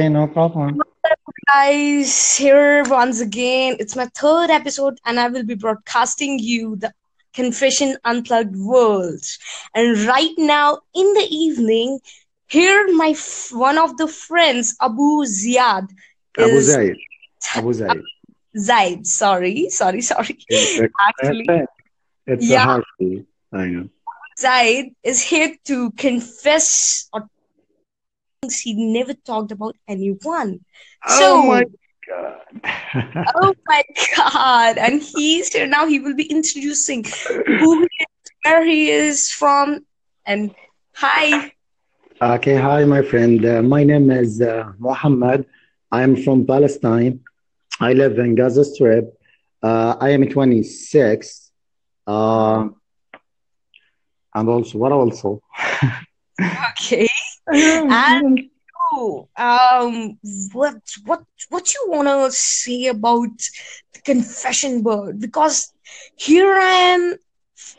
Hey, no problem. guys here once again it's my third episode and i will be broadcasting you the confession unplugged world and right now in the evening here my f- one of the friends abu ziad Abu is Zaid. Abu Zaid. zaid sorry sorry sorry It's, actually it's a Yeah. hard thing. I know. zaid is here to confess or things he never talked about anyone oh So- my god. Oh my God. And he's here now. He will be introducing who he is, where he is from. And hi. okay, hi, my friend. Uh, my name is uh, Muhammad. I am from Palestine. I live in Gaza Strip. Uh, I am 26. Uh, and also, what also? Okay. And you, um, what what what you wanna say about the confession word? Because here I am,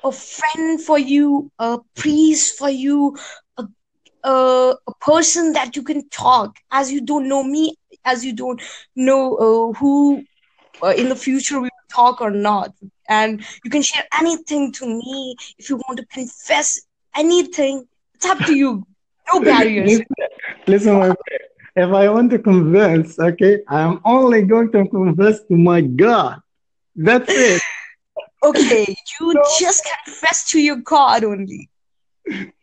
a friend for you, a priest for you, a a, a person that you can talk as you don't know me, as you don't know uh, who uh, in the future we will talk or not, and you can share anything to me if you want to confess anything. It's up to you. No barriers. Listen, my friend. If I want to convince, okay, I'm only going to confess to my God. That's it. Okay, you No. just confess to your God only.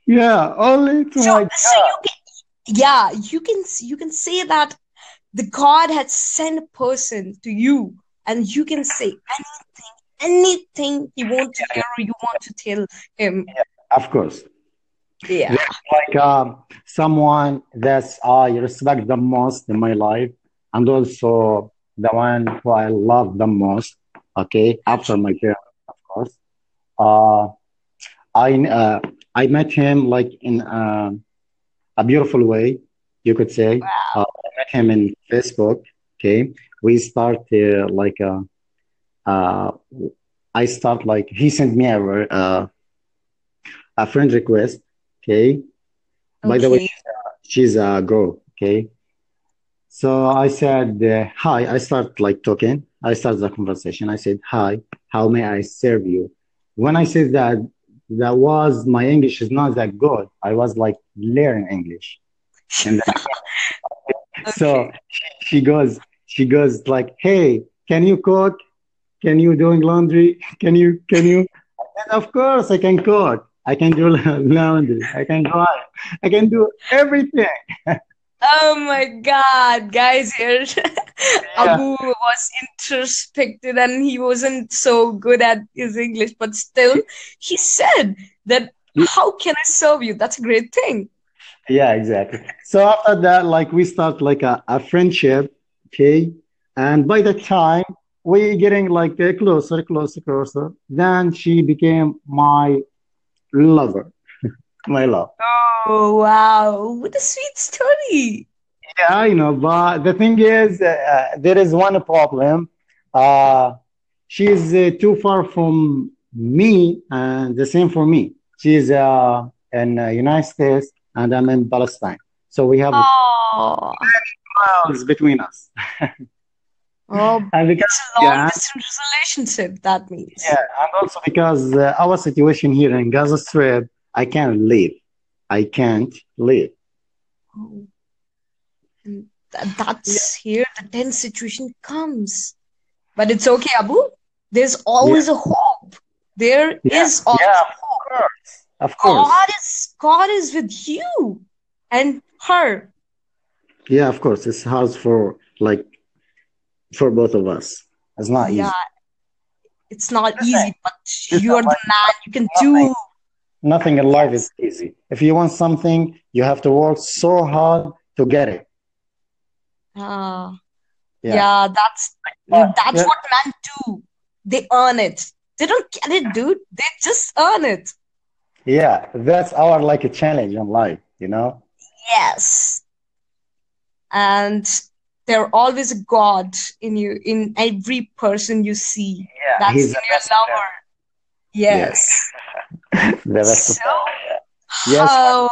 Yeah, only to So, my so you can, yeah, you can you can say that the God had sent a person to you, and you can say anything, anything you want to hear or you want to tell him. Yeah, Of course. Yeah. Like um, someone that I respect the most in my life, and also the one who I love the most, okay, after my parents, of course. Uh, I uh, I met him like in uh, a beautiful way, you could say. Uh, I met him in Facebook, okay. We start uh, like uh, uh, I start like he sent me a uh, a friend request, okay. By the way, she's a girl, okay. So I said, uh, hi. I start like talking. I start the conversation. I said, hi, how may I serve you? When I said that, that was my English is not that good. I was like learning English. And then, so she goes, she goes like, hey, can you cook? Can you doing laundry? Can you, can you? Said, of course I can cook. I can do laundry. I can drive. I can do everything. Oh my God, guys, here Abu was introspected and he wasn't so good at his English, but still he said that how can I serve you? That's a great thing. Yeah, exactly. So after that, like we start like a, a friendship, okay? And by the time we getting like closer, closer, closer, then she became my lover, my love. Oh wow, what a sweet story. Yeah, I know, but the thing is, uh, uh, there is one problem. Uh, she's uh, too far from me, and the same for me. She's uh, in uh, United States, and I'm in Palestine. So we have miles between us. oh, And because, it's a long yeah, distance relationship, that means. yeah, and also because uh, our situation here in Gaza Strip, I can't live. I can't live. Oh, and th- that's here the tense situation comes. But it's okay, Abu. There's always a hope. There Yeah, is always yeah, a hope. of course, of course. God is God is with you and her. Yeah, of course. It's hard for like for both of us. It's not easy. Yeah, it's not Listen, easy, but you are the like man. You can nothing, do. nothing in life is easy. If you want something, you have to work so hard to get it. Uh, Yeah. yeah, that's But that's yeah, what men do. They earn it. They don't get it, dude. They just earn it. yeah, that's our like a challenge in life, you know? Yes. And there are always a God in you, in every person you see. Yeah, That's he's in the your messenger. lover. Yes. The best of So, Yes. how,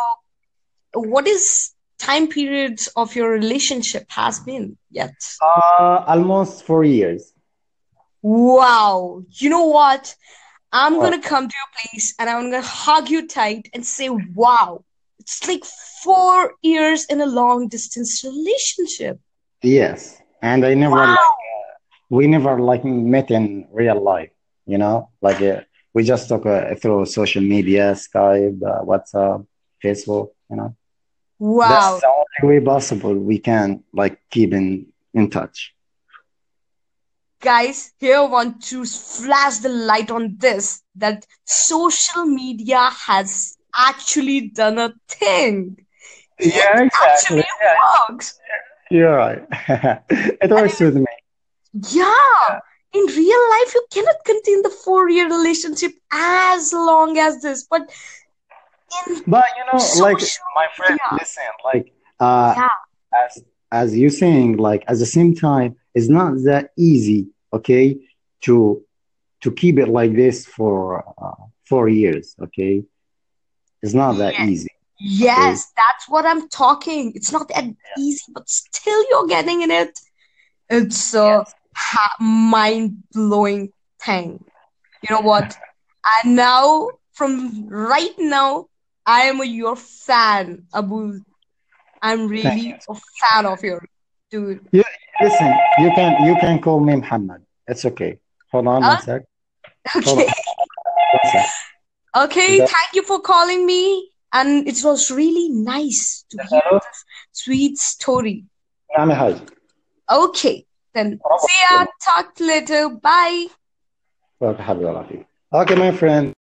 what is time periods of your relationship has been yet? Uh, almost four years. Wow. You know what? I'm What? gonna come to your place and I'm gonna hug you tight and say, wow, it's like four years in a long distance relationship. Yes, and I never Wow. like we never like met in real life, you know, like uh, we just talk uh, through social media, Skype, uh, WhatsApp, Facebook, you know. That's Wow. the only way possible we can like keep in in touch. Guys, here I want to flash the light on this that social media has actually done a thing. Yeah, It actually exactly. Yeah, works. You're right. It works with me. Yeah, in real life, you cannot continue the four-year relationship as long as this, but in But you know, like my friend, media, listen, like uh yeah, as as you saying, like at the same time, it's not that easy, okay, to to keep it like this for uh, four years, okay? It's not that easy? Yes, that's what I'm talking. It's not that Yeah. easy, but still you're getting in it. It's a Yes. ha mind-blowing thing. You know what? And now, from right now, I am a, your fan, Abu. I'm really a fan of your dude. You listen, you can you can call me Muhammad. It's okay. Hold on one Uh, sec. Hold on okay. one sec. Is Okay, that thank you for calling me and it was really nice to hear this sweet story. I'm. Okay, then see ya. Talk later. Bye. Well, have you of you. Okay, my friend.